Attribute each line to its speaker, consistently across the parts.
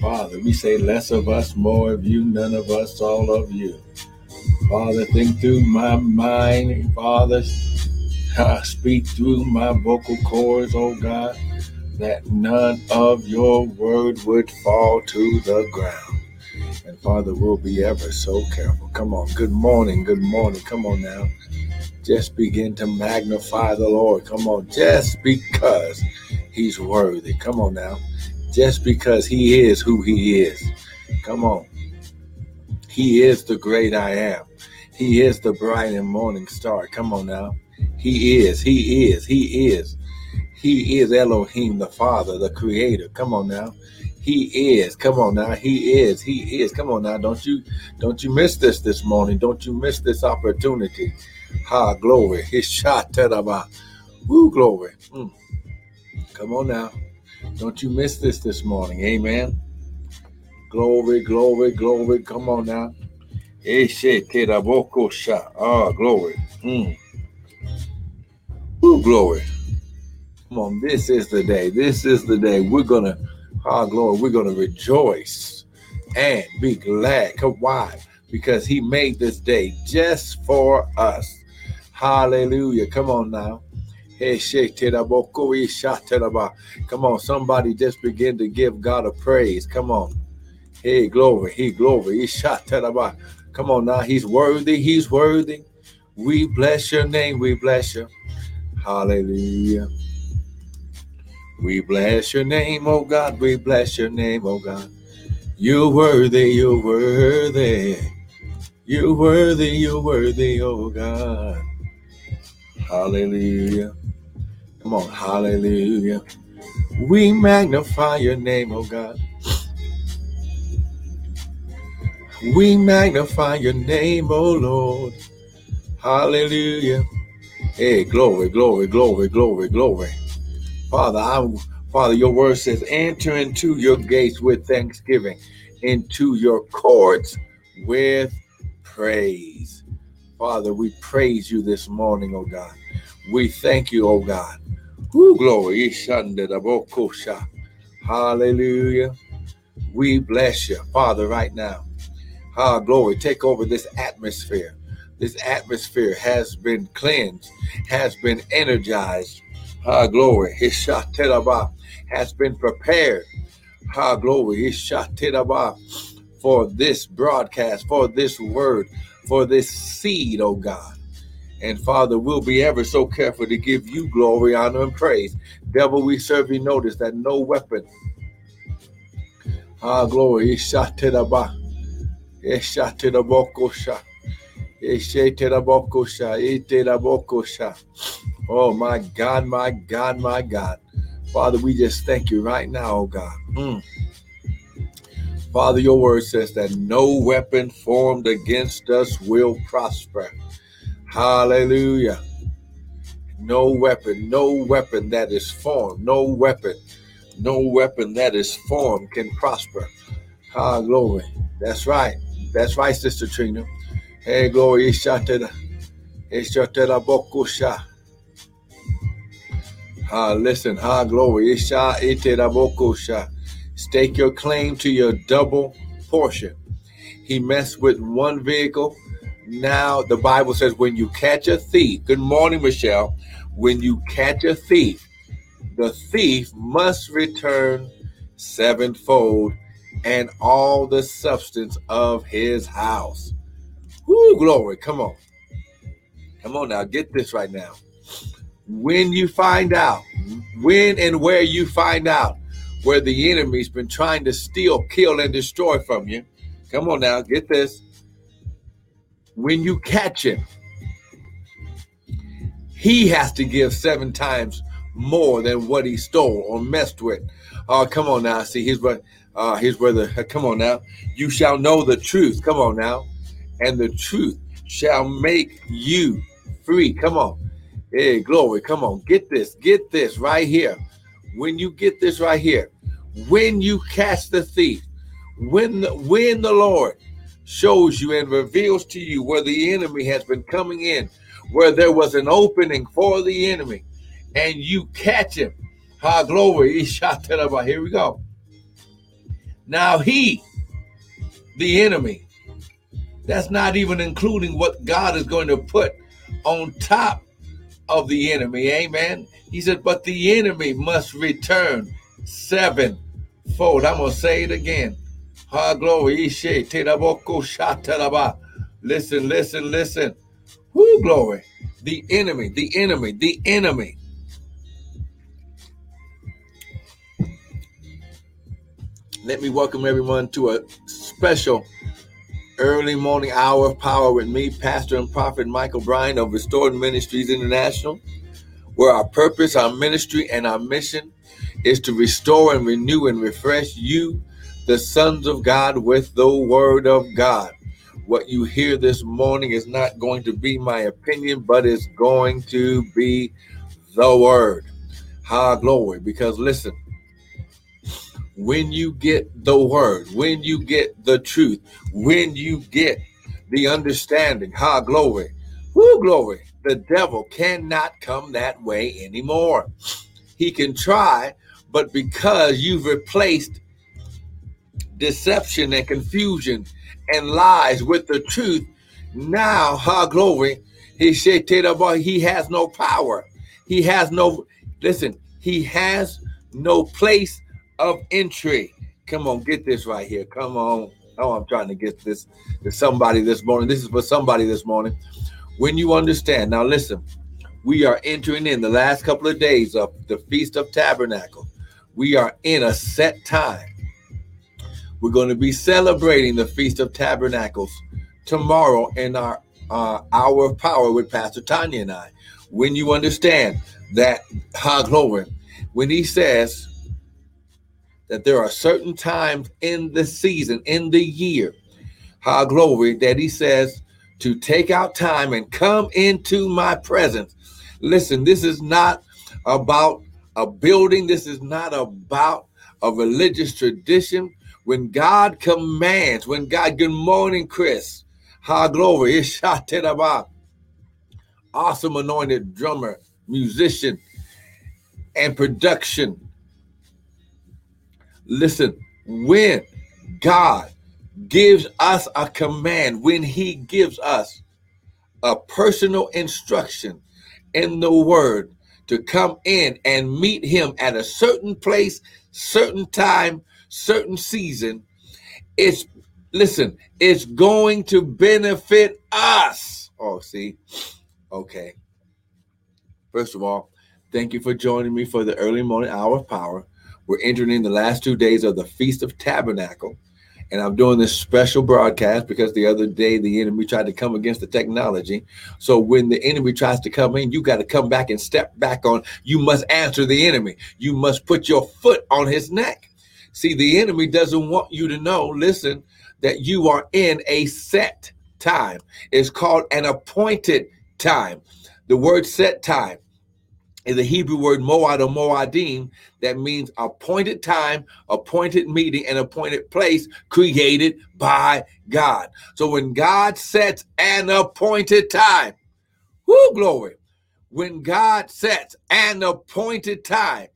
Speaker 1: Father, we say less of us, more of you, none of us, all of you. Father, think through my mind, Father. Uh, speak through my vocal cords, oh God, that none of your word would fall to the ground. And Father, we'll be ever so careful. Come on. Good morning. Good morning. Come on now. Just begin to magnify the Lord. Come on. Just because he's worthy. Come on now. Just because he is who he is. Come on. He is the great I am. He is the bright and morning star. Come on now. He is. He is. He is. He is Elohim, the Father, the Creator. Come on now. He is. Come on now. He is. He is. Come on now. Don't you don't you miss this this morning. Don't you miss this opportunity. Ha glory. His shot Woo glory. Mm. Come on now. Don't you miss this this morning. Amen. Glory, glory, glory. Come on now. Ah, glory. Mm. Woo, glory. Come on, this is the day. This is the day. We're gonna our glory, we're to rejoice and be glad. Why? Because he made this day just for us. Hallelujah. Come on now. Uh, come on, somebody just begin to give God a praise. Come on. Hey, glory, he glory. Uh, come on now. He's worthy. He's worthy. We bless your name. We bless you. Hallelujah. We bless your name, oh God. We bless your name, oh God. You're worthy, you're worthy. You're worthy, you're worthy, oh God. Hallelujah. Come on, hallelujah. We magnify your name, oh God. We magnify your name, oh Lord. Hallelujah. Hey, glory, glory, glory, glory, glory. Father, I, Father, your word says, enter into your gates with thanksgiving, into your courts with praise. Father, we praise you this morning, oh God. We thank you, oh God. Who glory. Hallelujah. We bless you, Father, right now. Ah, glory. Take over this atmosphere. This atmosphere has been cleansed, has been energized Ha glory. Has been prepared. Ha glory. For this broadcast, for this word, for this seed, oh God. And Father, we'll be ever so careful to give you glory, honor, and praise. Devil, we serve you notice that no weapon. Ah, glory. Oh, my God, my God, my God. Father, we just thank you right now, oh God. Mm. Father, your word says that no weapon formed against us will prosper. Hallelujah. No weapon, no weapon that is formed, no weapon, no weapon that is formed can prosper. Ah, glory. That's right. That's right, Sister Trina. Hey, glory. Ishatera. Ah, listen, ha glory. Isha Stake your claim to your double portion. He messed with one vehicle. Now the Bible says when you catch a thief, good morning, Michelle. When you catch a thief, the thief must return sevenfold and all the substance of his house. Woo, glory. Come on. Come on now. Get this right now when you find out, when and where you find out where the enemy's been trying to steal, kill, and destroy from you. Come on now, get this. When you catch him, he has to give seven times more than what he stole or messed with. Oh, come on now. See, here's what uh here's where the come on now. You shall know the truth. Come on now. And the truth shall make you free. Come on. Hey, glory. Come on. Get this. Get this right here. When you get this right here, when you catch the thief, when the, when the Lord shows you and reveals to you where the enemy has been coming in, where there was an opening for the enemy, and you catch him. Ha glory. He shot that about here we go. Now he, the enemy, that's not even including what God is going to put on top of the enemy. Amen. He said, but the enemy must return sevenfold. I'm going to say it again. Ha glory. Listen, listen, listen. Who glory. The enemy, the enemy, the enemy. Let me welcome everyone to a special early morning hour of power with me, Pastor and Prophet Michael Bryan of Restored Ministries International, where our purpose, our ministry, and our mission is to restore and renew and refresh you, the sons of God, with the Word of God. What you hear this morning is not going to be my opinion, but it's going to be the Word. High glory. Because listen, when you get the word, when you get the truth, when you get the understanding, high glory, whoo, glory, the devil cannot come that way anymore. He can try, but because you've replaced deception and confusion and lies with the truth, now, ha, glory, he said, he has no power. He has no, listen, he has no place of entry. Come on, get this right here. Come on. Oh, I'm trying to get this to somebody this morning. This is for somebody this morning. When you understand, now listen, we are entering in the last couple of days of the Feast of Tabernacle. We are in a set time. We're going to be celebrating the Feast of Tabernacles tomorrow in our uh, hour of power with Pastor Tanya and I. When you understand that, ha glory, when he says, that there are certain times in the season, in the year, how glory, that he says to take out time and come into my presence. Listen, this is not about a building, this is not about a religious tradition. When God commands, when God, good morning, Chris, how glory, is about awesome anointed drummer, musician, and production. Listen, when God gives us a command, when He gives us a personal instruction in the Word to come in and meet Him at a certain place, certain time, certain season, it's listen, it's going to benefit us. Oh, see, okay. First of all, thank you for joining me for the early morning hour of power. We're entering in the last two days of the Feast of Tabernacle. And I'm doing this special broadcast because the other day the enemy tried to come against the technology. So when the enemy tries to come in, you got to come back and step back on. You must answer the enemy. You must put your foot on his neck. See, the enemy doesn't want you to know, listen, that you are in a set time. It's called an appointed time. The word set time is a Hebrew word moad or moadim that means appointed time, appointed meeting, and appointed place created by God. So when God sets an appointed time, whoo, glory. When God sets an appointed time,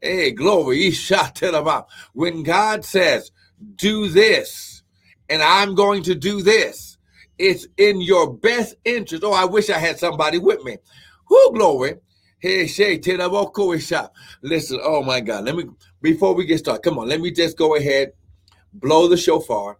Speaker 1: hey, glory, when God says, do this, and I'm going to do this, it's in your best interest. Oh, I wish I had somebody with me. Who glory Hey, Shay, Listen, oh my God. Let me, before we get started, come on, let me just go ahead, blow the shofar,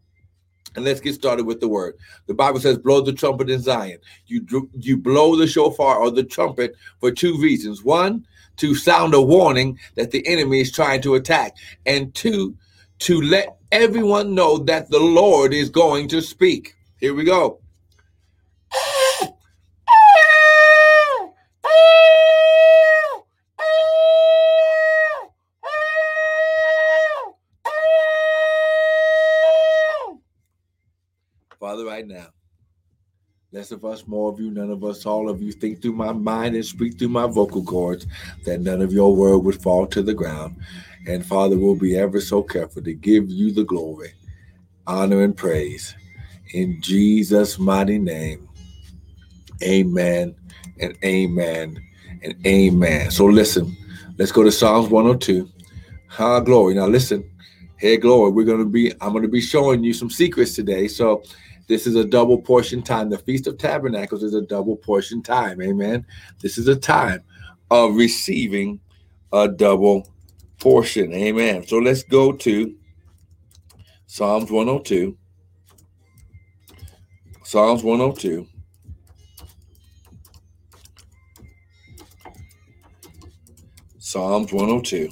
Speaker 1: and let's get started with the word. The Bible says, blow the trumpet in Zion. You, you blow the shofar or the trumpet for two reasons. One, to sound a warning that the enemy is trying to attack. And two, to let everyone know that the Lord is going to speak. Here we go. Father, right now, less of us, more of you, none of us, all of you, think through my mind and speak through my vocal cords that none of your word would fall to the ground. And Father, we'll be ever so careful to give you the glory, honor, and praise. In Jesus' mighty name, amen and amen and amen. So listen, let's go to Psalms 102. Ah, glory. Now listen, Hey, glory. We're going to be, I'm to be showing you some secrets today. So this is a double portion time. The Feast of Tabernacles is a double portion time. Amen. This is a time of receiving a double portion. Amen. So let's go to Psalms 102. Psalms 102. Psalms 102.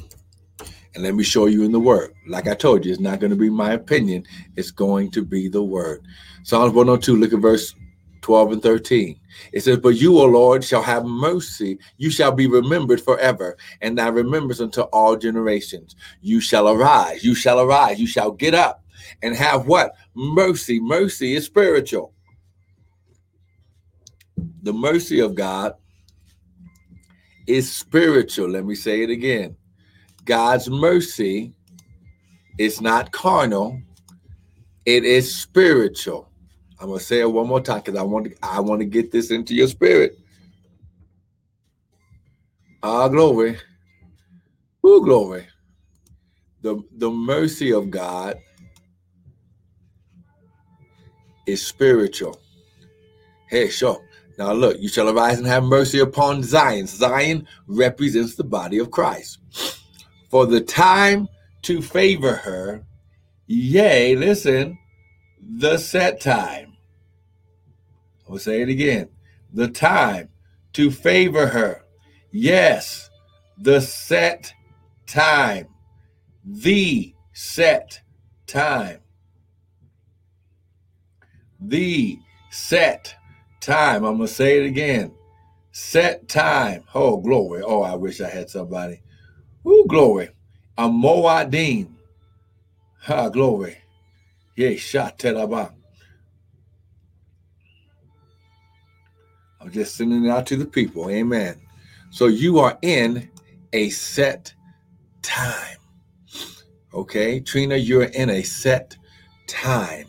Speaker 1: And let me show you in the word. Like I told you, it's not going to be my opinion, it's going to be the word. Psalms 102, look at verse 12 and 13. It says, But you, O Lord, shall have mercy. You shall be remembered forever, and thy remembrance unto all generations. You shall arise. You shall arise. You shall get up and have what? Mercy. Mercy is spiritual. The mercy of God is spiritual. Let me say it again. God's mercy is not carnal, it is spiritual. I'm gonna say it one more time because I want to I want to get this into your spirit. Ah, glory. Who glory. The the mercy of God is spiritual. Hey, sure. Now look, you shall arise and have mercy upon Zion. Zion represents the body of Christ. For the time to favor her, yea, listen, the set time. I'll say it again. The time to favor her. Yes, the set time. The set time. The set time. I'm going to say it again. Set time. Oh, glory. Oh, I wish I had somebody. Oh, glory. A Moadim. Ha, glory. Yea, Shatelabah. I'm just sending it out to the people. Amen. So you are in a set time. Okay, Trina, you're in a set time.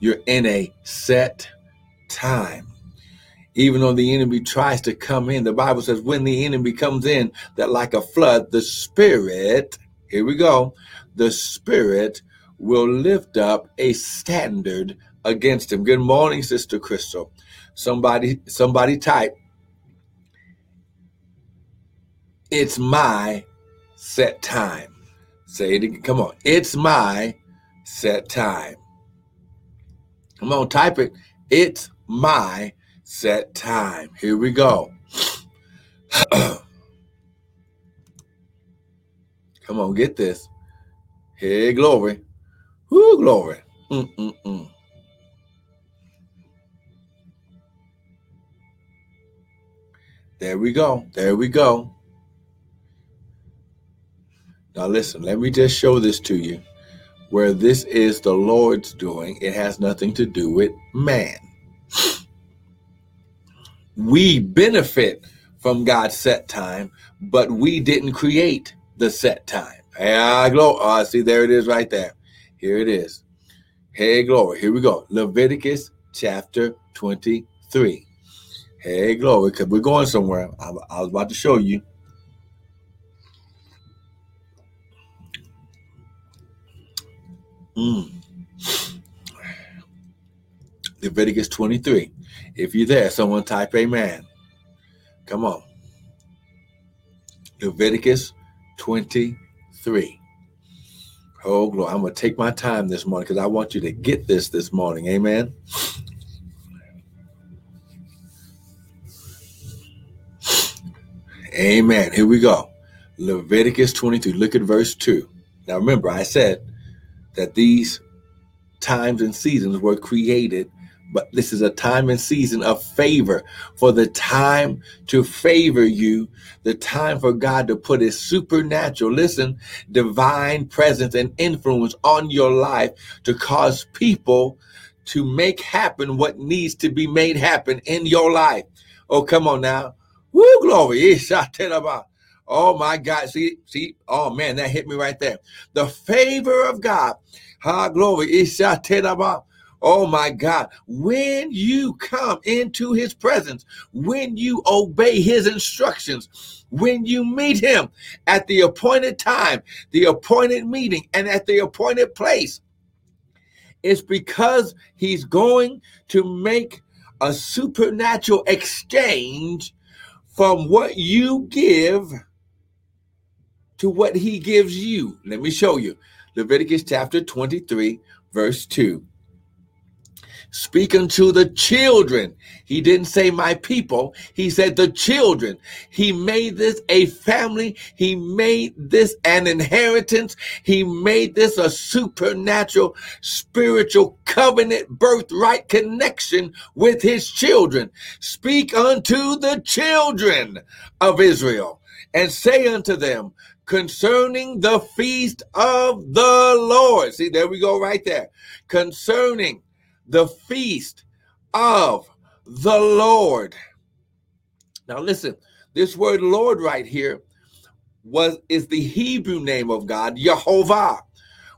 Speaker 1: You're in a set time. Even though the enemy tries to come in, the Bible says, when the enemy comes in, that like a flood, the Spirit, here we go, the Spirit will lift up a standard against him. Good morning, Sister Crystal. Somebody, somebody type. It's my set time. Say it again. Come on. It's my set time. Come on, type it. It's my set time. Here we go. Come on, get this. Hey, glory. Glory. Mm-mm-mm. There we go. There we go. Now, listen, let me just show this to you. Where this is the Lord's doing, it has nothing to do with man. We benefit from God's set time, but we didn't create the set time. Hey, glory. Oh, see, there it is right there. Here it is. Hey, glory. Here we go. Leviticus chapter 23. Hey, glory, because we're going somewhere. I, I was about to show you. Mm. Leviticus 23. If you're there, someone type amen. Come on. Leviticus 23. Oh, glory. I'm going to take my time this morning because I want you to get this this morning. Amen. Amen. Here we go. Leviticus 22. Look at verse 2. Now remember, I said that these times and seasons were created, but this is a time and season of favor. For the time to favor you, the time for God to put his supernatural, listen, divine presence and influence on your life to cause people to make happen what needs to be made happen in your life. Oh, come on now. Woo, glory. Oh my God. See, see, oh man, that hit me right there. The favor of God. Ha, glory. Oh my God. When you come into his presence, when you obey his instructions, when you meet him at the appointed time, the appointed meeting, and at the appointed place, it's because he's going to make a supernatural exchange from what you give to what he gives you. Let me show you. Leviticus chapter 23, verse 2. Speak unto the children. He didn't say my people. He said the children. He made this a family. He made this an inheritance. He made this a supernatural, spiritual covenant birthright connection with his children. Speak unto the children of Israel and say unto them, concerning the feast of the Lord. See, there we go right there. Concerning the feast of the Lord. Now listen, this word Lord right here was is the Hebrew name of God, Jehovah,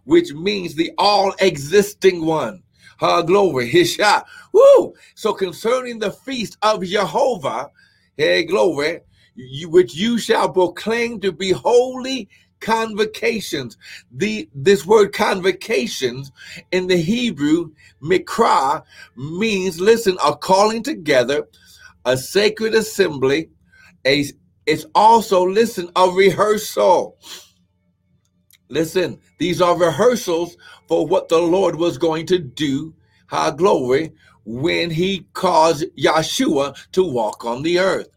Speaker 1: which means the all existing one. Uh, glory, Hisha. Woo! So concerning the feast of Jehovah, hey, glory, you, which you shall proclaim to be holy convocations. The this word convocations in the Hebrew, mikra, means listen, a calling together, a sacred assembly, a it's also listen, a rehearsal. Listen, these are rehearsals for what the Lord was going to do, high glory, when he caused Yeshua to walk on the earth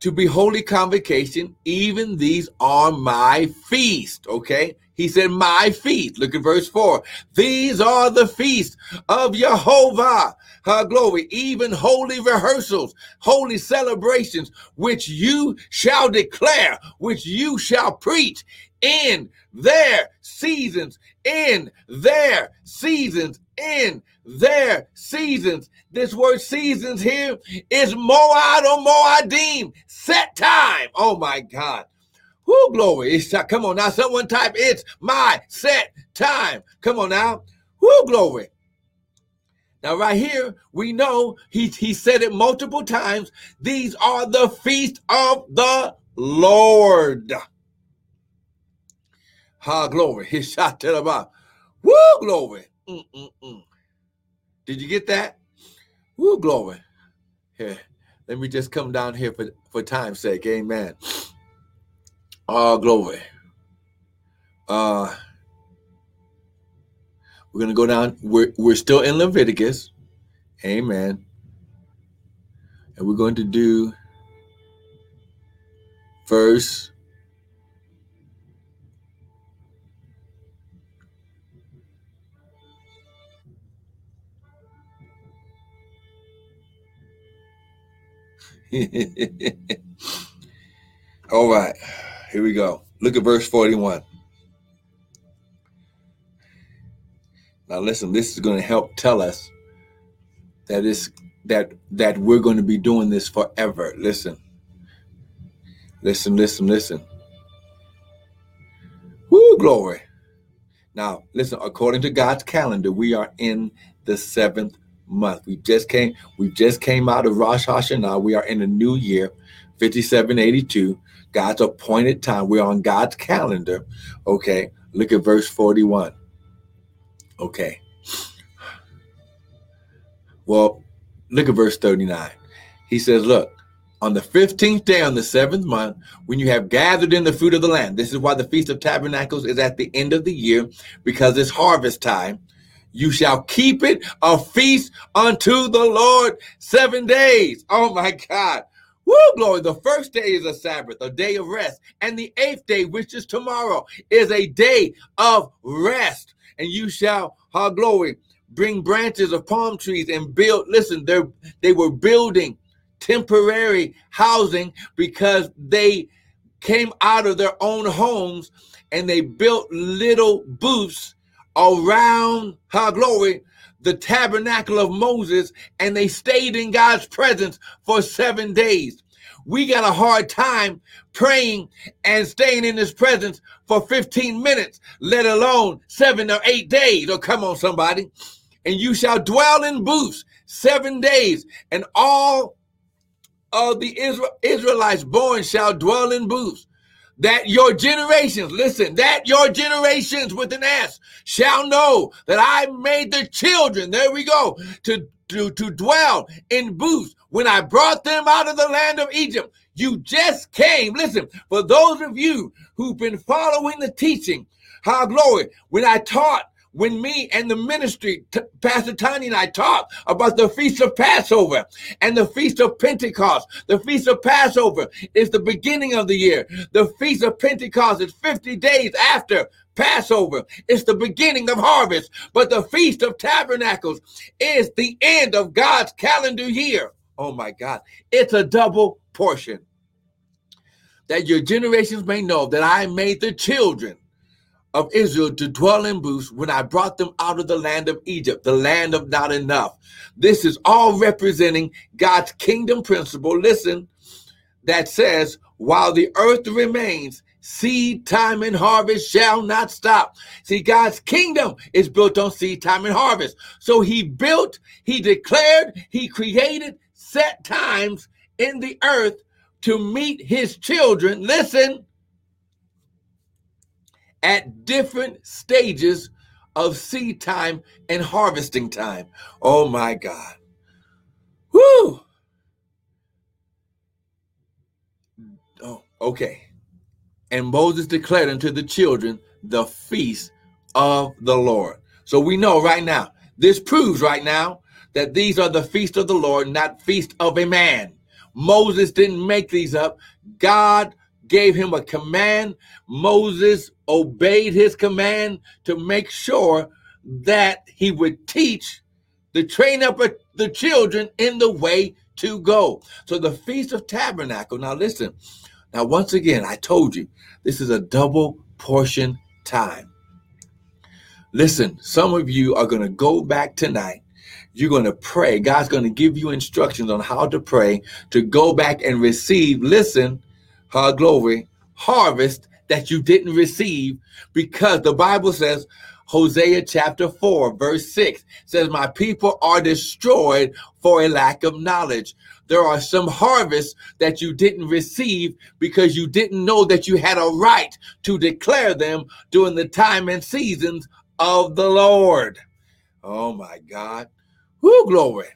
Speaker 1: to be holy convocation, even these are my feast. Okay. He said, my feast. Look at verse four. These are the feasts of Jehovah. Her glory, even holy rehearsals, holy celebrations, which you shall declare, which you shall preach in their seasons, in their seasons, in their seasons. This word seasons here is moad or moadim, set time. Oh my God. Whoo, glory. Come on now. Someone type, it's my set time. Come on now. Whoo, glory. Now, right here, we know he, he said it multiple times. These are the feast of the Lord. Ha, glory. His shot to the. Woo, glory. Mm-mm-mm. Did you get that? Woo, glory. Here, let me just come down here for, for time's sake. Amen. Oh, glory. Uh, we're going to go down. We're, we're still in Leviticus. Amen. And we're going to do verse All right, here we go. Look at verse 41. Now listen, this is going to help tell us that is that that we're going to be doing this forever. Listen. Listen, listen, listen. Woo, glory. Now, listen, according to God's calendar, we are in the seventh month. We just came, we just came out of Rosh Hashanah. We are in a new year, 5782. God's appointed time. We're on God's calendar. Okay. Look at verse 41. Okay. Well, look at verse 39. He says, Look, on the 15th day on the seventh month, when you have gathered in the fruit of the land, this is why the Feast of Tabernacles is at the end of the year, because it's harvest time. You shall keep it a feast unto the Lord seven days. Oh my God. Woo, glory. The first day is a Sabbath, a day of rest. And the eighth day, which is tomorrow, is a day of rest. And you shall, ha glory, bring branches of palm trees and build. Listen, they they were building temporary housing because they came out of their own homes and they built little booths around her glory, the tabernacle of Moses, and they stayed in God's presence for seven days. We got a hard time praying and staying in his presence for 15 minutes, let alone seven or eight days. Oh, come on, somebody. and you shall dwell in booths seven days, and all of the Israel, Israelites born shall dwell in booths. That your generations, listen, that your generations with an S shall know that I made the children, there we go, to, to, to dwell in booths when I brought them out of the land of Egypt. You just came. Listen, for those of you who've been following the teaching, how glory, when I taught when me and the ministry, t- Pastor Tony and I talked about the Feast of Passover and the Feast of Pentecost. The Feast of Passover is the beginning of the year. The Feast of Pentecost is 50 days after Passover. It's the beginning of harvest. But the Feast of Tabernacles is the end of God's calendar year. Oh my God. It's a double portion. That your generations may know that I made the children of Israel to dwell in booths when I brought them out of the land of Egypt, the land of not enough. This is all representing God's kingdom principle. Listen, that says, while the earth remains, seed time and harvest shall not stop. See, God's kingdom is built on seed time and harvest. So he built, he declared, he created set times in the earth to meet his children. Listen, at different stages of seed time and harvesting time. Oh my God. Whoo! Oh, okay. And Moses declared unto the children the feast of the Lord. So we know right now, this proves right now that these are the feast of the Lord, not feast of a man. Moses didn't make these up. God gave him a command. Moses obeyed his command to make sure that he would teach the train up uh, the children in the way to go. So the Feast of Tabernacle. Now listen. Now once again, I told you this is a double portion time. Listen, some of you are going to go back tonight. You're going to pray. God's going to give you instructions on how to pray to go back and receive. Listen, her glory, harvest that you didn't receive because the Bible says, Hosea chapter 4, verse 6 says, My people are destroyed for a lack of knowledge. There are some harvests that you didn't receive because you didn't know that you had a right to declare them during the time and seasons of the Lord. Oh my God. Whoo, glory.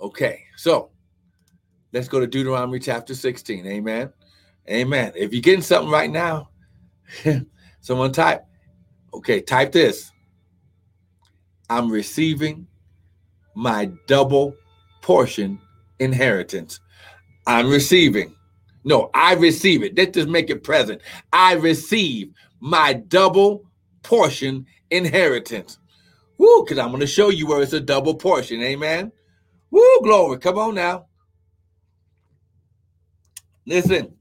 Speaker 1: Okay, so let's go to Deuteronomy chapter 16. Amen. Amen. If you're getting something right now, someone type, okay, type this. I'm receiving my double portion inheritance. I'm receiving. No, I receive it. Let's just make it present. I receive my double portion inheritance. Woo, because I'm going to show you where it's a double portion. Amen. Woo, glory. Come on now. Listen,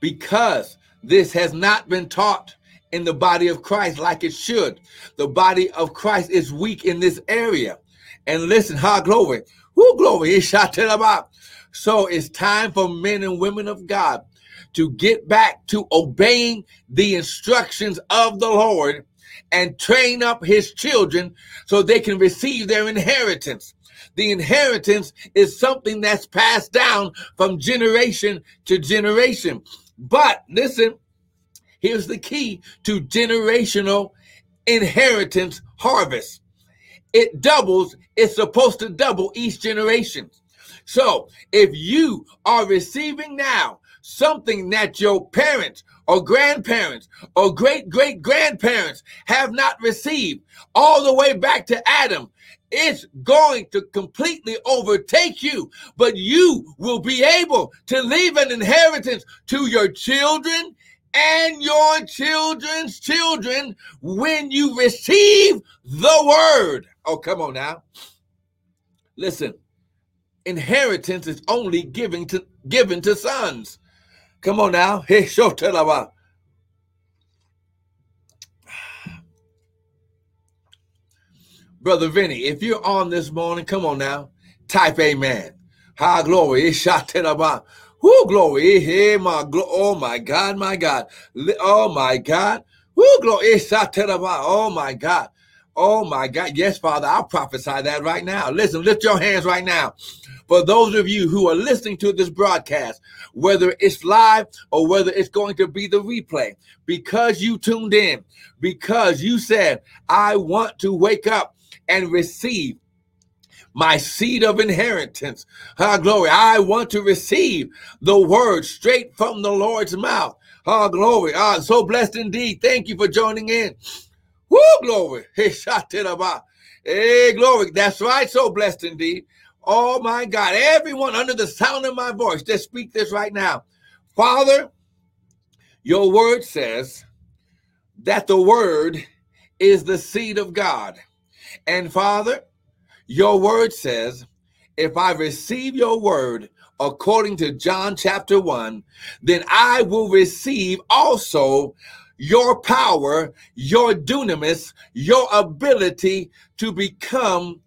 Speaker 1: because this has not been taught in the body of Christ like it should. The body of Christ is weak in this area. And listen, how glory, who glory, is shall about. So it's time for men and women of God to get back to obeying the instructions of the Lord and train up his children so they can receive their inheritance. The inheritance is something that's passed down from generation to generation. But listen, here's the key to generational inheritance harvest it doubles, it's supposed to double each generation. So if you are receiving now something that your parents or grandparents or great great grandparents have not received all the way back to Adam, it's going to completely overtake you, but you will be able to leave an inheritance to your children and your children's children when you receive the word. Oh, come on now. Listen, inheritance is only given to given to sons. Come on now. Hey, show tell Brother Vinny, if you're on this morning, come on now, type amen. High glory. Who glory. Hey, my oh my God, my God. Oh my God. Who glory. Oh my God. Oh my God. Yes, Father, I'll prophesy that right now. Listen, lift your hands right now. For those of you who are listening to this broadcast, whether it's live or whether it's going to be the replay, because you tuned in, because you said, I want to wake up and receive my seed of inheritance. Ah, glory. I want to receive the word straight from the Lord's mouth. Ah, glory. Ah, so blessed indeed. Thank you for joining in. Woo, glory. Hey, shout it about. Hey, glory. That's right. So blessed indeed. Oh my God. Everyone under the sound of my voice, just speak this right now. Father, your word says that the word is the seed of God. And Father, your word says, if I receive your word according to John chapter 1, then I will receive also your power, your dunamis, your ability to become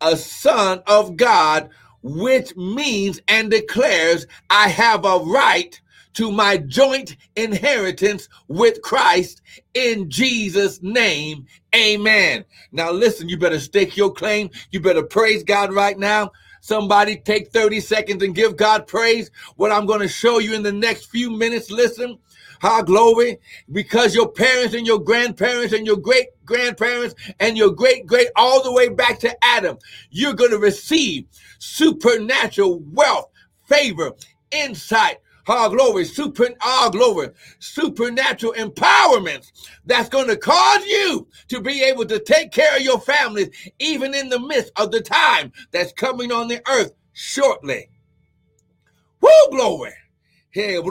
Speaker 1: a son of God, which means and declares I have a right to my joint inheritance with Christ in Jesus' name. Amen. Now, listen, you better stake your claim. You better praise God right now. Somebody take 30 seconds and give God praise. What I'm going to show you in the next few minutes, listen. How glory, because your parents and your grandparents and your great grandparents and your great great all the way back to Adam, you're going to receive supernatural wealth, favor, insight, our glory, super, our glory, supernatural empowerments that's going to cause you to be able to take care of your families, even in the midst of the time that's coming on the earth shortly. Woo, glory. Hey, uh,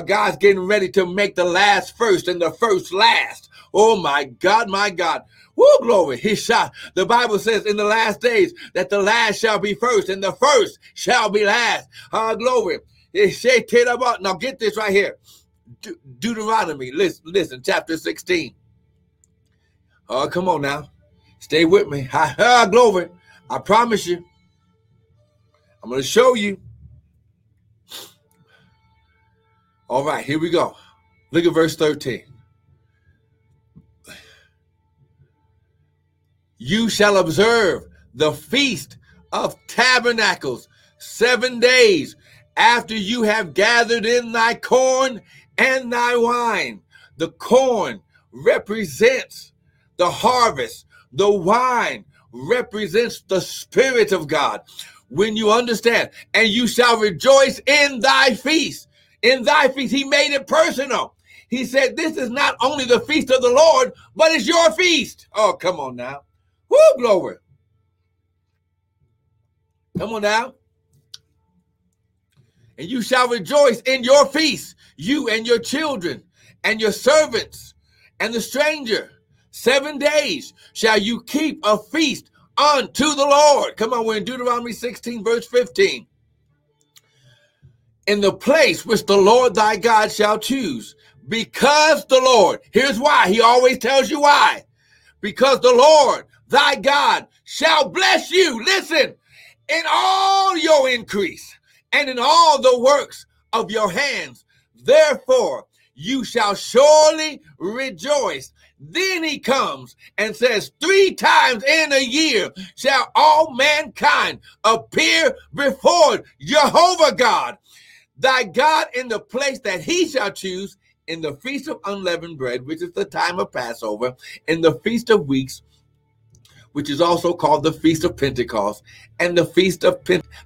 Speaker 1: God's getting ready to make the last first and the first last. Oh my God, my God. Woo, glory. He shot. The Bible says in the last days that the last shall be first and the first shall be last. Ah, uh, glory. Now get this right here. De- Deuteronomy, listen, listen, chapter 16. Oh, come on now. Stay with me. Ha, glory. I promise you. I'm going to show you. All right, here we go. Look at verse 13. You shall observe the feast of tabernacles seven days after you have gathered in thy corn and thy wine. The corn represents the harvest, the wine represents the Spirit of God. When you understand, and you shall rejoice in thy feast. In thy feast, he made it personal. He said, This is not only the feast of the Lord, but it's your feast. Oh, come on now. Woo, glory. Come on now. And you shall rejoice in your feast, you and your children and your servants and the stranger. Seven days shall you keep a feast unto the Lord. Come on, we're in Deuteronomy 16, verse 15. In the place which the Lord thy God shall choose, because the Lord, here's why, he always tells you why. Because the Lord thy God shall bless you. Listen, in all your increase and in all the works of your hands. Therefore, you shall surely rejoice. Then he comes and says, Three times in a year shall all mankind appear before Jehovah God, thy God, in the place that he shall choose, in the feast of unleavened bread, which is the time of Passover, in the feast of weeks, which is also called the Feast of Pentecost, and the Feast of,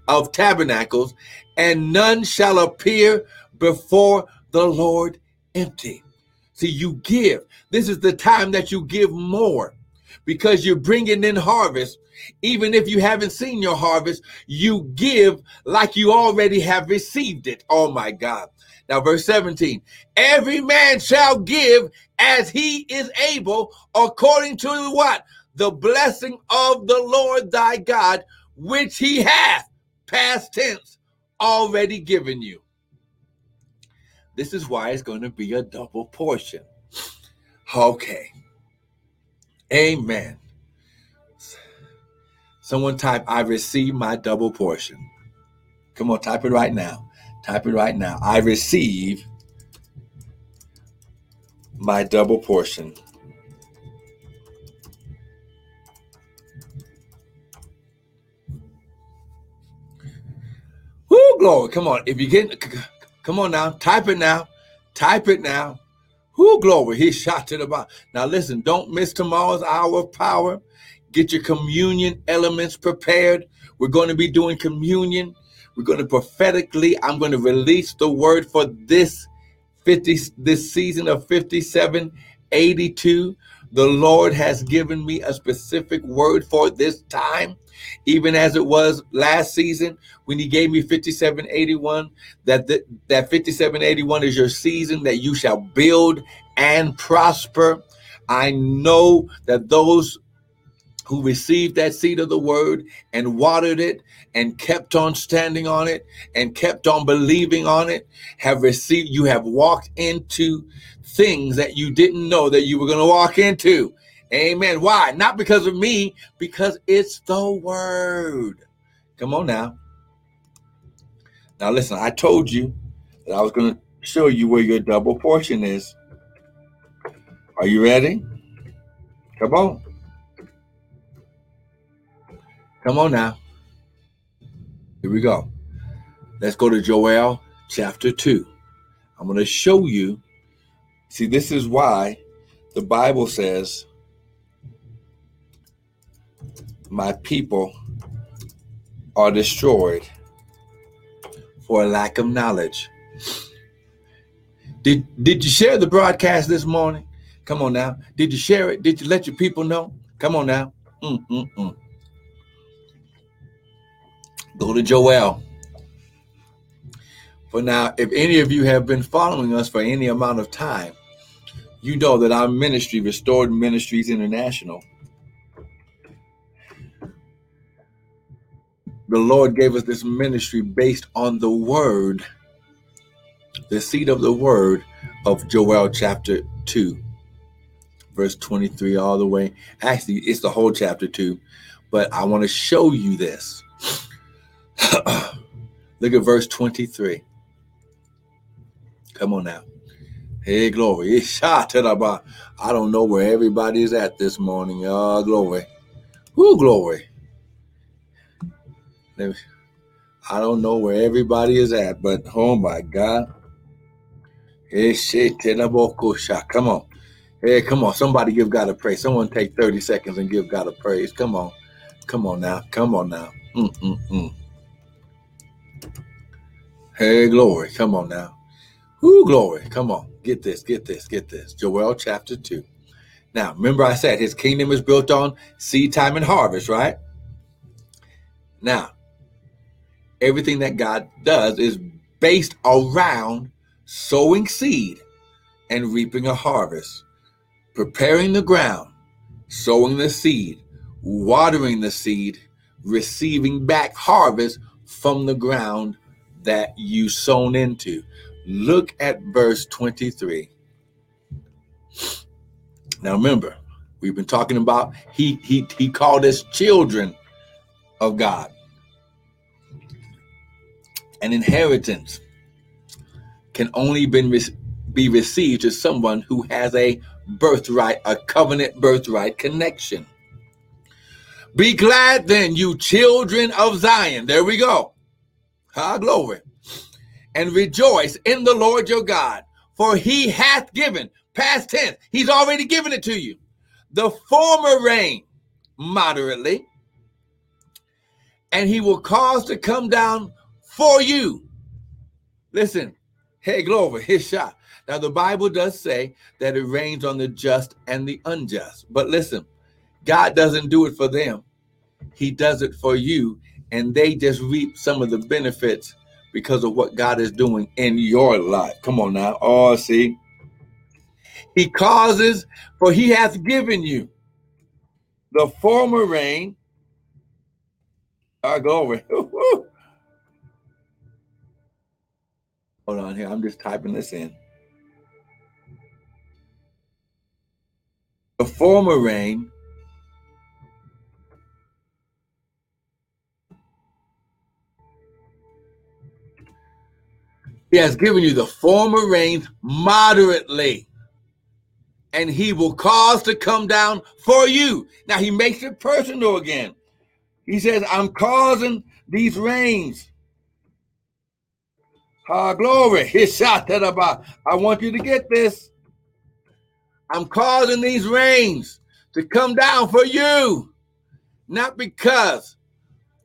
Speaker 1: of Tabernacles, and none shall appear before the Lord empty. See, you give. This is the time that you give more because you're bringing in harvest. Even if you haven't seen your harvest, you give like you already have received it. Oh my God. Now, verse 17 every man shall give as he is able according to what? The blessing of the Lord thy God, which he hath, past tense, already given you. This is why it's going to be a double portion. Okay. Amen. Someone type, I receive my double portion. Come on, type it right now. Type it right now. I receive my double portion glory. Come on. If you get, come on now. Type it now. Type it now. Who glory. He shot to the bottom. Now listen, don't miss tomorrow's hour of power. Get your communion elements prepared. We're going to be doing communion. We're going to prophetically, I'm going to release the word for this 50 this season of 5782. The Lord has given me a specific word for this time, even as it was last season when He gave me 5781. That that 5781 is your season that you shall build and prosper. I know that those who received that seed of the word and watered it and kept on standing on it and kept on believing on it have received, you have walked into things that you didn't know that you were going to walk into. Amen. Why? Not because of me, because it's the word. Come on now. Now, listen, I told you that I was going to show you where your double portion is. Are you ready? Come on. Come on now. Here we go. Let's go to Joel chapter 2. I'm going to show you. See, this is why the Bible says, My people are destroyed for a lack of knowledge. Did, did you share the broadcast this morning? Come on now. Did you share it? Did you let your people know? Come on now. Mm-mm-mm. Go to Joel. For now, if any of you have been following us for any amount of time, you know that our ministry, Restored Ministries International, the Lord gave us this ministry based on the word, the seed of the word of Joel chapter 2, verse 23 all the way. Actually, it's the whole chapter 2, but I want to show you this. Look at verse 23. Come on now. Hey, glory. I don't know where everybody is at this morning. Oh, glory. Who glory. I don't know where everybody is at, but oh my God. Come on. Hey, come on. Somebody give God a praise. Someone take 30 seconds and give God a praise. Come on. Come on now. Come on now. Mm-mm-mm. Hey, glory. Come on now. Whoo, glory. Come on. Get this, get this, get this. Joel chapter 2. Now, remember I said his kingdom is built on seed time and harvest, right? Now, everything that God does is based around sowing seed and reaping a harvest, preparing the ground, sowing the seed, watering the seed, receiving back harvest from the ground that you sown into. Look at verse 23. Now remember, we've been talking about he he he called us children of God. An inheritance can only been be received to someone who has a birthright, a covenant birthright connection. Be glad then, you children of Zion. There we go. Ah, glory. And rejoice in the Lord your God, for he hath given, past tense, he's already given it to you. The former rain moderately, and he will cause to come down for you. Listen, hey, glory, his shot. Now, the Bible does say that it rains on the just and the unjust. But listen, God doesn't do it for them, He does it for you and they just reap some of the benefits because of what God is doing in your life. Come on now. Oh, see. He causes, for he hath given you the former rain. I Our glory. Hold on here. I'm just typing this in. The former rain He has given you the former rains moderately, and he will cause to come down for you. Now he makes it personal again. He says, I'm causing these rains Ah, glory. I want you to get this. I'm causing these rains to come down for you, not because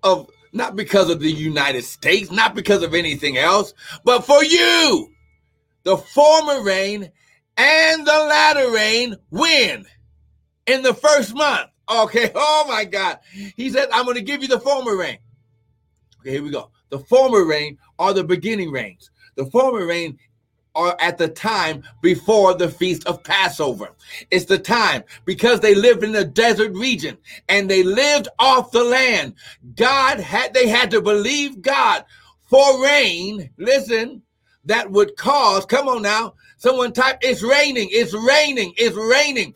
Speaker 1: of not because of the United States, not because of anything else, but for you. The former rain and the latter rain win in the first month. Okay. Oh my God. He said, I'm going to give you the former rain. Okay, here we go. The former rain are the beginning rains. The former rain are at the time before the feast of Passover. It's the time because they lived in a desert region and they lived off the land. God had, they had to believe God for rain. Listen, that would cause, come on now, someone type, it's raining, it's raining, it's raining.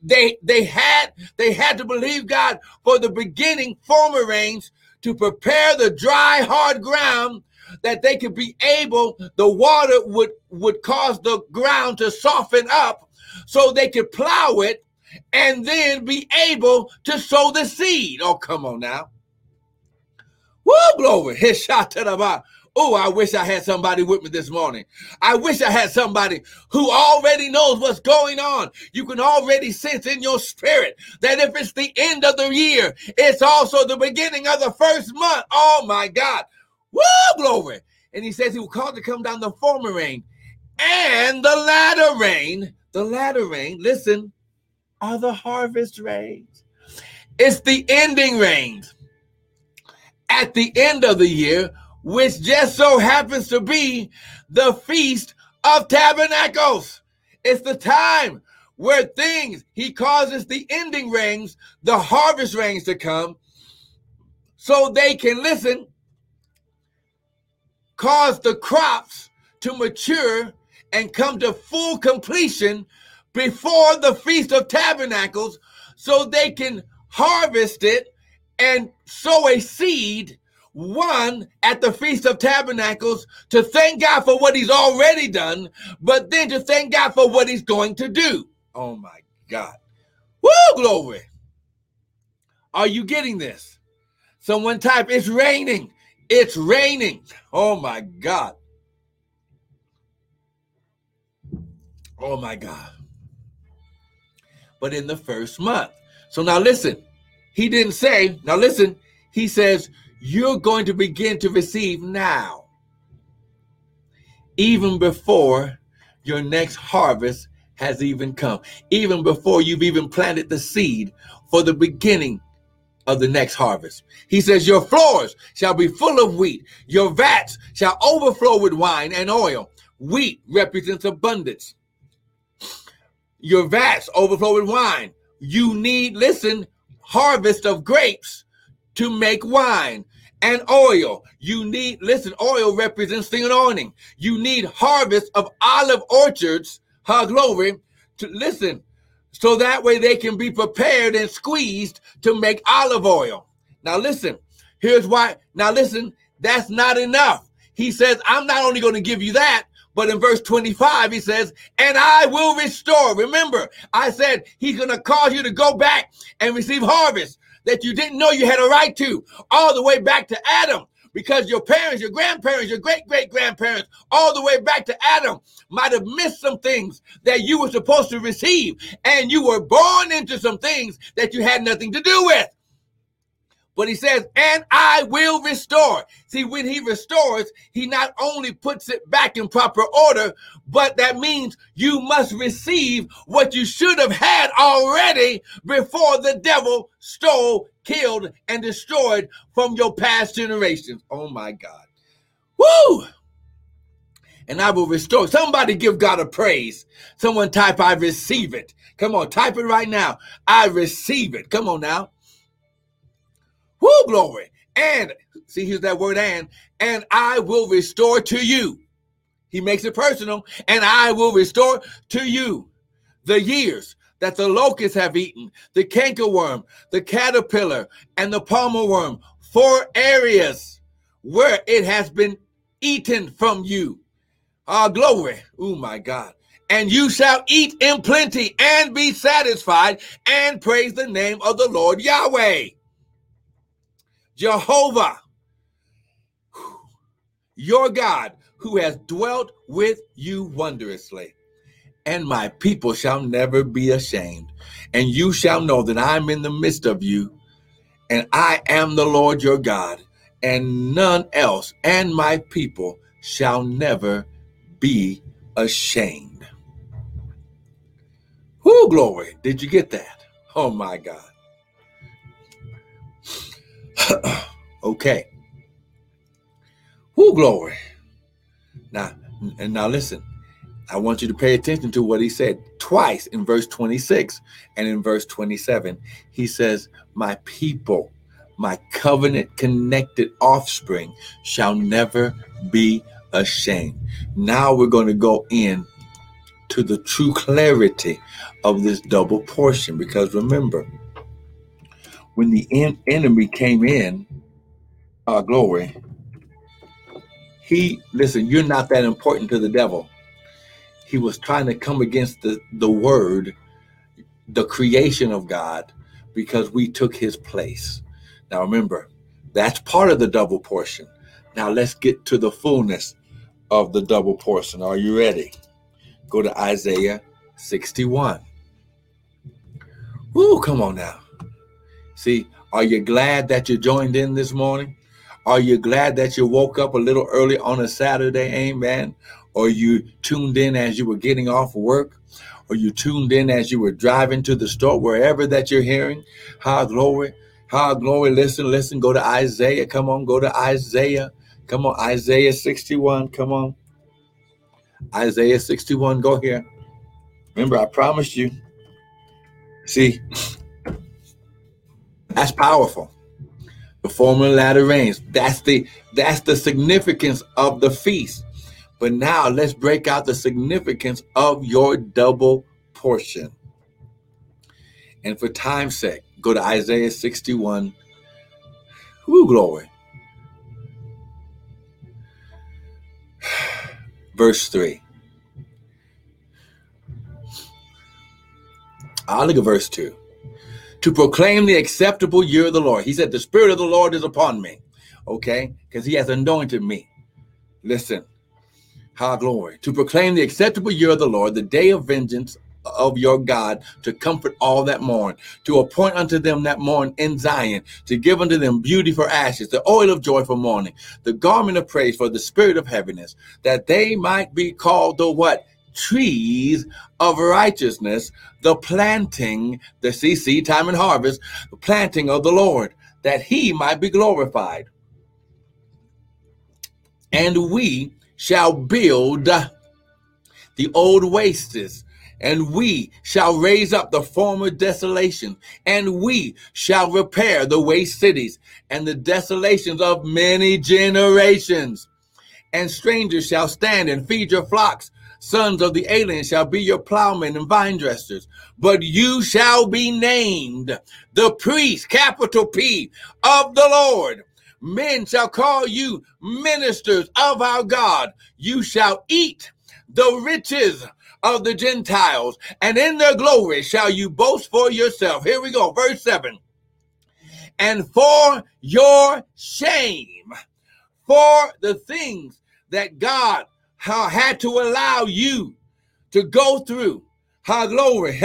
Speaker 1: They, they had, they had to believe God for the beginning former rains to prepare the dry, hard ground that they could be able, the water would, would cause the ground to soften up so they could plow it and then be able to sow the seed. Oh, come on now. Woo, glory. His shot to the bottom. Oh, I wish I had somebody with me this morning. I wish I had somebody who already knows what's going on. You can already sense in your spirit that if it's the end of the year, it's also the beginning of the first month. Oh my God. Woo, glory. And he says he will cause to come down the former rain and the latter rain. The latter rain, listen, are the harvest rains. It's the ending rains at the end of the year, which just so happens to be the Feast of Tabernacles. It's the time where things, he causes the ending rains, the harvest rains to come, so they can listen cause the crops to mature and come to full completion before the Feast of Tabernacles so they can harvest it and sow a seed one at the Feast of Tabernacles to thank God for what he's already done, but then to thank God for what he's going to do. Oh my God. Woo, glory. Are you getting this? Someone type, it's raining. It's raining. Oh my God. Oh my God. But in the first month. So now listen, he didn't say, now listen, he says, you're going to begin to receive now, even before your next harvest has even come, even before you've even planted the seed for the beginning of the next harvest. He says, Your floors shall be full of wheat, your vats shall overflow with wine and oil. Wheat represents abundance. Your vats overflow with wine. You need, listen, harvest of grapes to make wine and oil. You need, listen, oil represents the anointing. You need harvest of olive orchards, her glory, to listen, so that way they can be prepared and squeezed to make olive oil. Now, listen, here's why. Now, listen, that's not enough. He says, I'm not only going to give you that, but in verse 25, he says, and I will restore. Remember, I said he's going to cause you to go back and receive harvest that you didn't know you had a right to, all the way back to Adam because your parents, your grandparents, your great great grandparents, all the way back to Adam, might have missed some things that you were supposed to receive. And you were born into some things that you had nothing to do with. But he says, and I will restore. See, when he restores, he not only puts it back in proper order, but that means you must receive what you should have had already before the devil stole, killed, and destroyed from your past generations. Oh my God. Woo! and I will restore. Somebody give God a praise. Someone type, I receive it. Come on, type it right now. I receive it. Come on now. Whoo, glory. And see, here's that word and, and I will restore to you. He makes it personal, and I will restore to you the years that the locusts have eaten, the cankerworm, the caterpillar, and the palmer worm, four areas where it has been eaten from you. Ah, glory. Oh my God. And you shall eat in plenty and be satisfied and praise the name of the Lord Yahweh. Jehovah, your God, who has dwelt with you wondrously. And my people shall never be ashamed. And you shall know that I'm in the midst of you, and I am the Lord your God, and none else, and my people shall never be ashamed. Who glory. Did you get that? Oh my God. okay. Who glory. Now, and now listen. I want you to pay attention to what he said twice in verse 26 and in verse 27. He says, My people, my covenant connected offspring shall never be ashamed. Now we're going to go in to the true clarity of this double portion because remember, when the en- enemy came in, our uh, glory, he, listen, you're not that important to the devil. He was trying to come against the, the word, the creation of God, because we took his place. Now remember, that's part of the double portion. Now let's get to the fullness of the double portion. Are you ready? Go to Isaiah 61. Woo, come on now. See, are you glad that you joined in this morning? Are you glad that you woke up a little early on a Saturday? Amen. Or you tuned in as you were getting off work? Or you tuned in as you were driving to the store, wherever that you're hearing? High glory. high glory. Listen, listen. Go to Isaiah. Come on, go to Isaiah. Come on, Isaiah 61. Come on. Isaiah 61. Go here. Remember, I promised you. See, that's powerful the former and latter rains. That's the that's the significance of the feast. But now let's break out the significance of your double portion. And for time's sake, go to Isaiah 61. Who glory. Verse 3. I'll look at verse 2 to proclaim the acceptable year of the Lord. He said, The Spirit of the Lord is upon me. Okay? Because he has anointed me. Listen. High glory. To proclaim the acceptable year of the Lord, the day of vengeance of your God, to comfort all that mourn, to appoint unto them that mourn in Zion, to give unto them beauty for ashes, the oil of joy for mourning, the garment of praise for the spirit of heaviness, that they might be called the what? Trees of righteousness, the planting, the CC, time and harvest, the planting of the Lord, that he might be glorified. And we shall build the old wastes, and we shall raise up the former desolation, and we shall repair the waste cities and the desolations of many generations. And strangers shall stand and feed your flocks Sons of the alien shall be your plowmen and vine dressers, but you shall be named the priest, capital P, of the Lord. Men shall call you ministers of our God. You shall eat the riches of the Gentiles, and in their glory shall you boast for yourself. Here we go, verse 7. And for your shame, for the things that God how had to allow you to go through. How glory,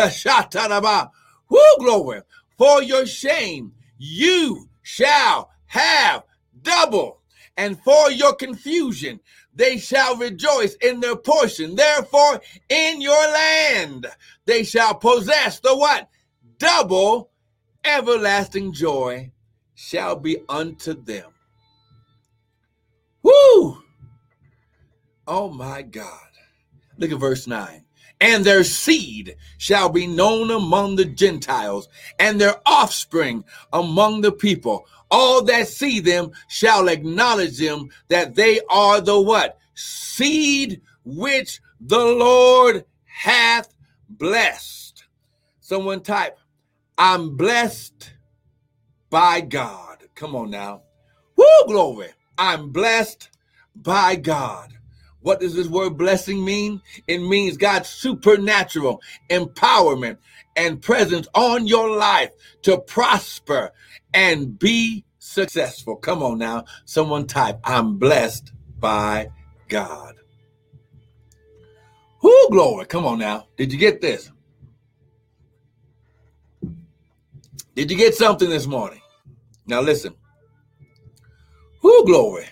Speaker 1: who glory, for your shame you shall have double, and for your confusion they shall rejoice in their portion. Therefore, in your land they shall possess the what? Double everlasting joy shall be unto them. Woo! Oh my God. Look at verse 9. And their seed shall be known among the Gentiles, and their offspring among the people. All that see them shall acknowledge them that they are the what? Seed which the Lord hath blessed. Someone type, I'm blessed by God. Come on now. Woo, glory. I'm blessed by God. What does this word blessing mean? It means God's supernatural empowerment and presence on your life to prosper and be successful. Come on now. Someone type, I'm blessed by God. Whoo, glory. Come on now. Did you get this? Did you get something this morning? Now listen. Whoo, glory.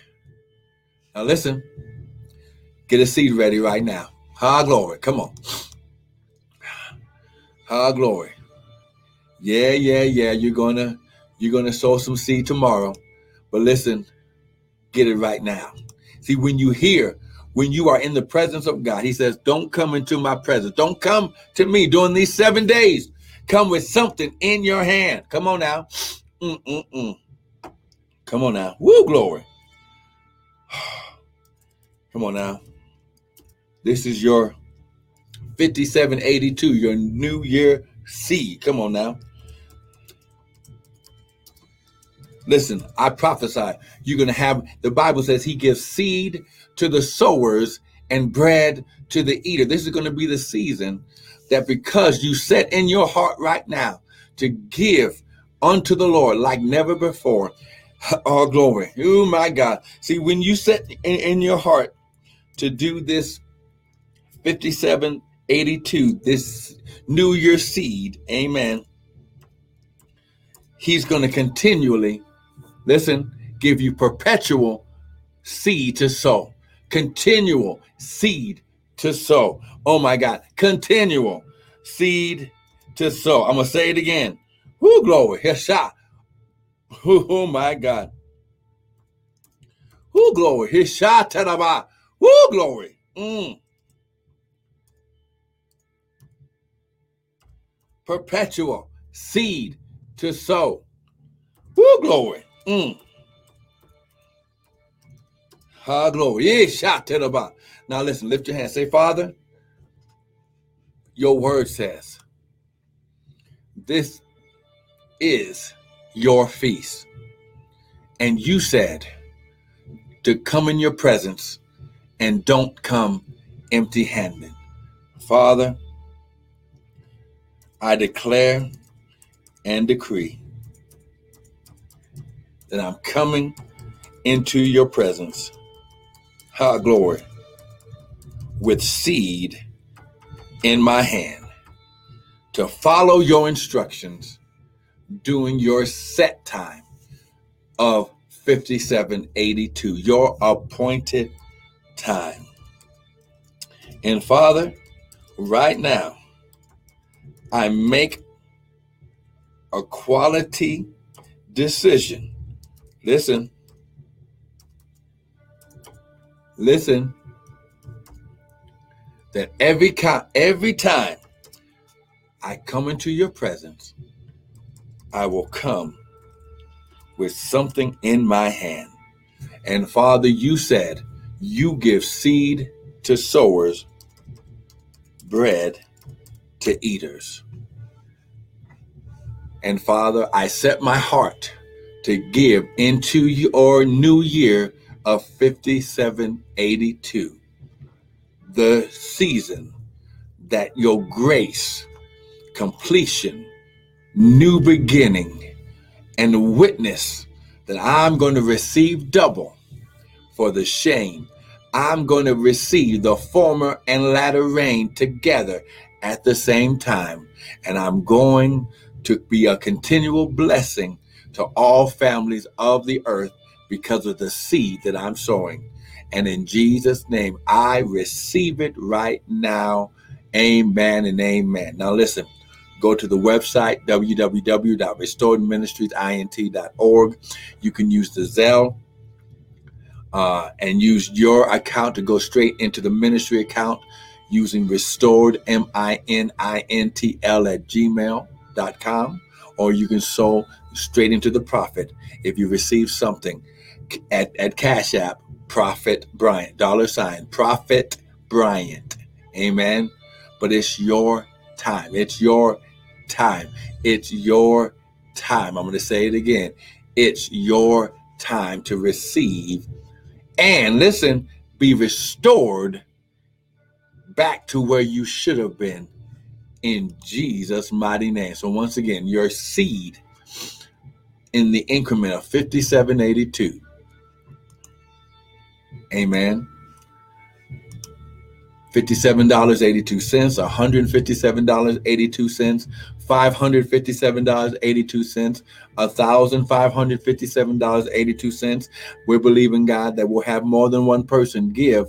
Speaker 1: Now listen. Get a seed ready right now. Ha, glory. Come on. Ha, glory. Yeah, yeah, yeah. You're gonna you're gonna sow some seed tomorrow. But listen, get it right now. See, when you hear, when you are in the presence of God, He says, Don't come into my presence. Don't come to me during these seven days. Come with something in your hand. Come on now. Mm-mm-mm. Come on now. Woo, glory. Come on now. This is your 5782, your New Year seed. Come on now. Listen, I prophesy you're going to have, the Bible says he gives seed to the sowers and bread to the eater. This is going to be the season that because you set in your heart right now to give unto the Lord like never before, all glory. Oh my God. See, when you set in, in your heart to do this 5782, this New Year seed, amen, he's going to continually listen, give you perpetual seed to sow, continual seed to sow. Oh my God, continual seed to sow. I'm gonna say it again. Whoo, glory, His shot. Oh my God. Whoo, glory, Hishah Whoo, glory. Mm. Perpetual seed to sow. Whoo, glory. Mm. Ha glory. Yeah, shout to the bottom. Now listen, lift your hand. Say, Father, your word says, this is your feast. And you said to come in your presence and don't come empty handed. Father, I declare and decree that I'm coming into your presence, high glory, with seed in my hand to follow your instructions during your set time of 5782, your appointed time. And Father, right now, I make a quality decision Listen. Listen. That every every time I come into your presence, I will come with something in my hand. And Father, you said you give seed to sowers, bread to eaters. And Father, I set my heart to give into your new year of 5782, the season that your grace, completion, new beginning, and witness that I'm going to receive double for the shame. I'm going to receive the former and latter rain together at the same time. And I'm going to be a continual blessing to all families of the earth because of the seed that I'm sowing. And in Jesus' name, I receive it right now. Amen and amen. Now, listen, go to the website www.restoredministriesint.org. You can use the Zelle uh, and use your account to go straight into the ministry account using restored, M I N I N T L, at gmail.com. Or you can sow straight into the prophet if you receive something at, at Cash App, Prophet Bryant, dollar sign, Prophet Bryant. Amen. But it's your time. It's your time. It's your time. I'm going to say it again. It's your time to receive and listen, be restored back to where you should have been in Jesus' mighty name. So, once again, your seed in the increment of 5782. Amen. $57.82, $157.82, $557.82, $1,557.82. We believe in God that we'll have more than one person give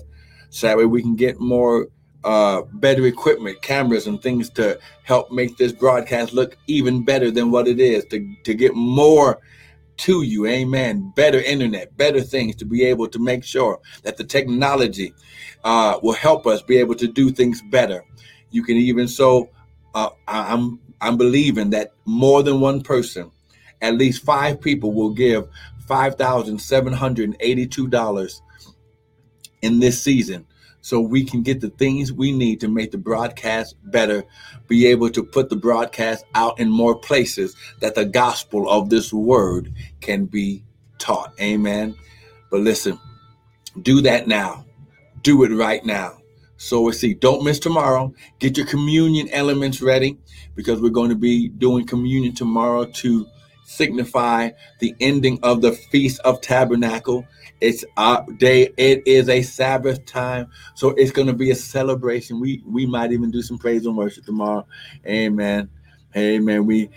Speaker 1: so that way we can get more uh, better equipment, cameras, and things to help make this broadcast look even better than what it is, to, to get more to you. Amen. Better internet, better things to be able to make sure that the technology uh, will help us be able to do things better. You can even so. Uh, I'm I'm believing that more than one person, at least five people, will give five thousand seven hundred eighty-two dollars in this season so we can get the things we need to make the broadcast better, be able to put the broadcast out in more places that the gospel of this word can be taught. Amen. But listen, do that now. Do it right now. So we see, don't miss tomorrow. Get your communion elements ready because we're going to be doing communion tomorrow to signify the ending of the Feast of Tabernacle. It's our day. It is a Sabbath time, so it's going to be a celebration. We we might even do some praise and worship tomorrow. Amen. Amen. We,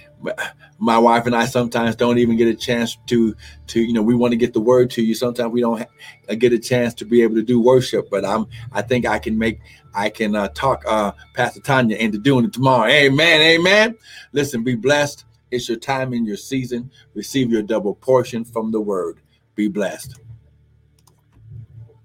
Speaker 1: my wife and I, sometimes don't even get a chance to to you know we want to get the word to you. Sometimes we don't ha- get a chance to be able to do worship. But I'm I think I can make I can uh, talk uh, Pastor Tanya into doing it tomorrow. Amen. Amen. Listen, be blessed. It's your time in your season. Receive your double portion from the word. Be blessed.